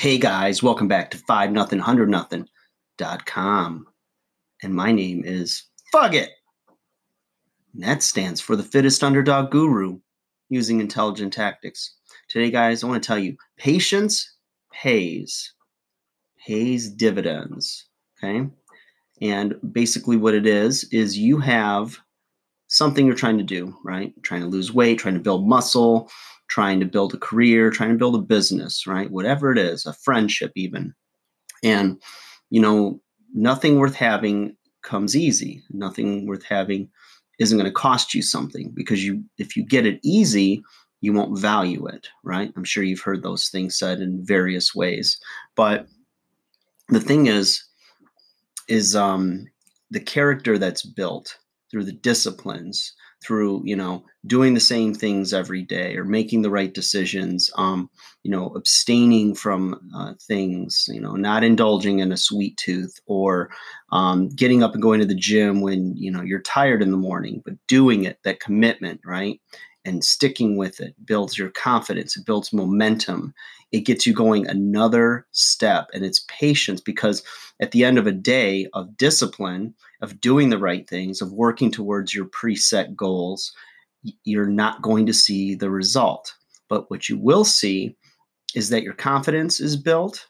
Hey guys, welcome back to 5 nothing 100 nothing dot com. And my name is Fuck It. And that stands for the fittest underdog guru using intelligent tactics. Today, guys, I want to tell you patience pays, pays dividends. Okay. And basically, what it is, is you have something you're trying to do, right? Trying to lose weight, trying to build muscle, trying to build a career, trying to build a business, right? Whatever it is, a friendship, even. And, you know, nothing worth having comes easy. Nothing worth having isn't going to cost you something because you, if you get it easy, you won't value it, right? I'm sure you've heard those things said in various ways. But the thing is, is um, the character that's built through the disciplines through you know doing the same things every day or making the right decisions um, you know abstaining from uh, things you know not indulging in a sweet tooth or um, getting up and going to the gym when you know you're tired in the morning but doing it that commitment right and sticking with it builds your confidence it builds momentum it gets you going another step and it's patience because at the end of a day of discipline of doing the right things of working towards your preset goals you're not going to see the result. But what you will see is that your confidence is built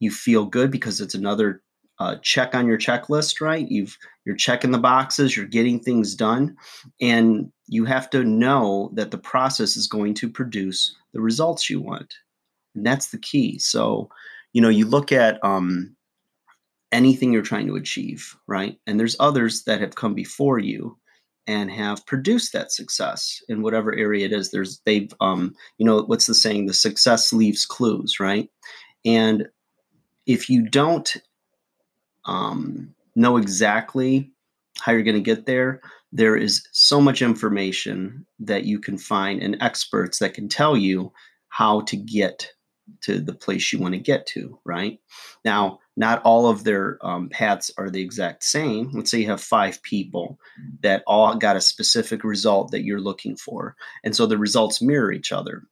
you feel good because it's another uh, check on your checklist right? You've you're checking the boxes you're getting things done and you have to know that the process is going to produce the results you want and that's the key. So, you know, you look at um, anything you're trying to achieve, right? And there's others that have come before you and have produced that success in whatever area it is. There's they've um, you know, what's the saying? The success leaves clues, right? And if you don't um, know exactly how you're going to get there, there is so much information that you can find and experts that can tell you how to get to the place you want to get to, right? Now, not all of their um, paths are the exact same. Let's say you have five people that all got a specific result that you're looking for. And so the results mirror each other.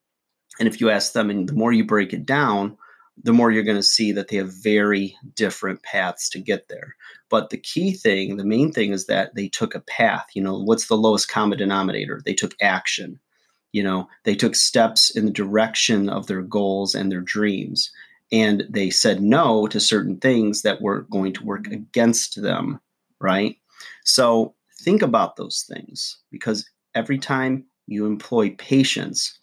And if you ask them, and the more you break it down, the more you're going to see that they have very different paths to get there. But the key thing, the main thing is that they took a path. You know, what's the lowest common denominator? They took action you know they took steps in the direction of their goals and their dreams and they said no to certain things that were going to work against them right so think about those things because every time you employ patience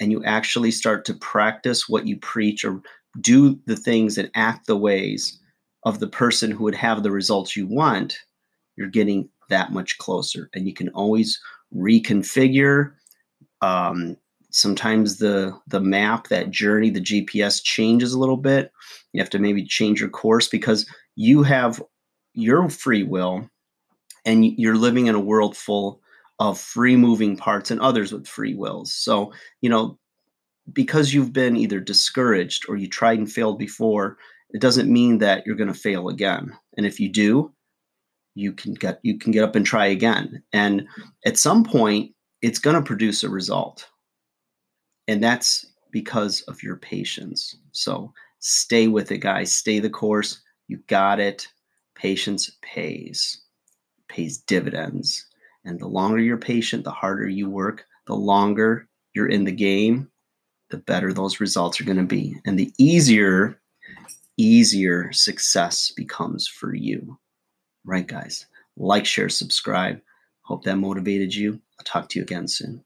and you actually start to practice what you preach or do the things and act the ways of the person who would have the results you want you're getting that much closer and you can always reconfigure um, sometimes the the map, that journey, the GPS changes a little bit. You have to maybe change your course because you have your free will, and you're living in a world full of free moving parts and others with free wills. So you know because you've been either discouraged or you tried and failed before, it doesn't mean that you're going to fail again. And if you do, you can get you can get up and try again. And at some point, it's going to produce a result. And that's because of your patience. So stay with it, guys. Stay the course. You got it. Patience pays, pays dividends. And the longer you're patient, the harder you work, the longer you're in the game, the better those results are going to be. And the easier, easier success becomes for you. Right, guys? Like, share, subscribe. Hope that motivated you. I'll talk to you again soon.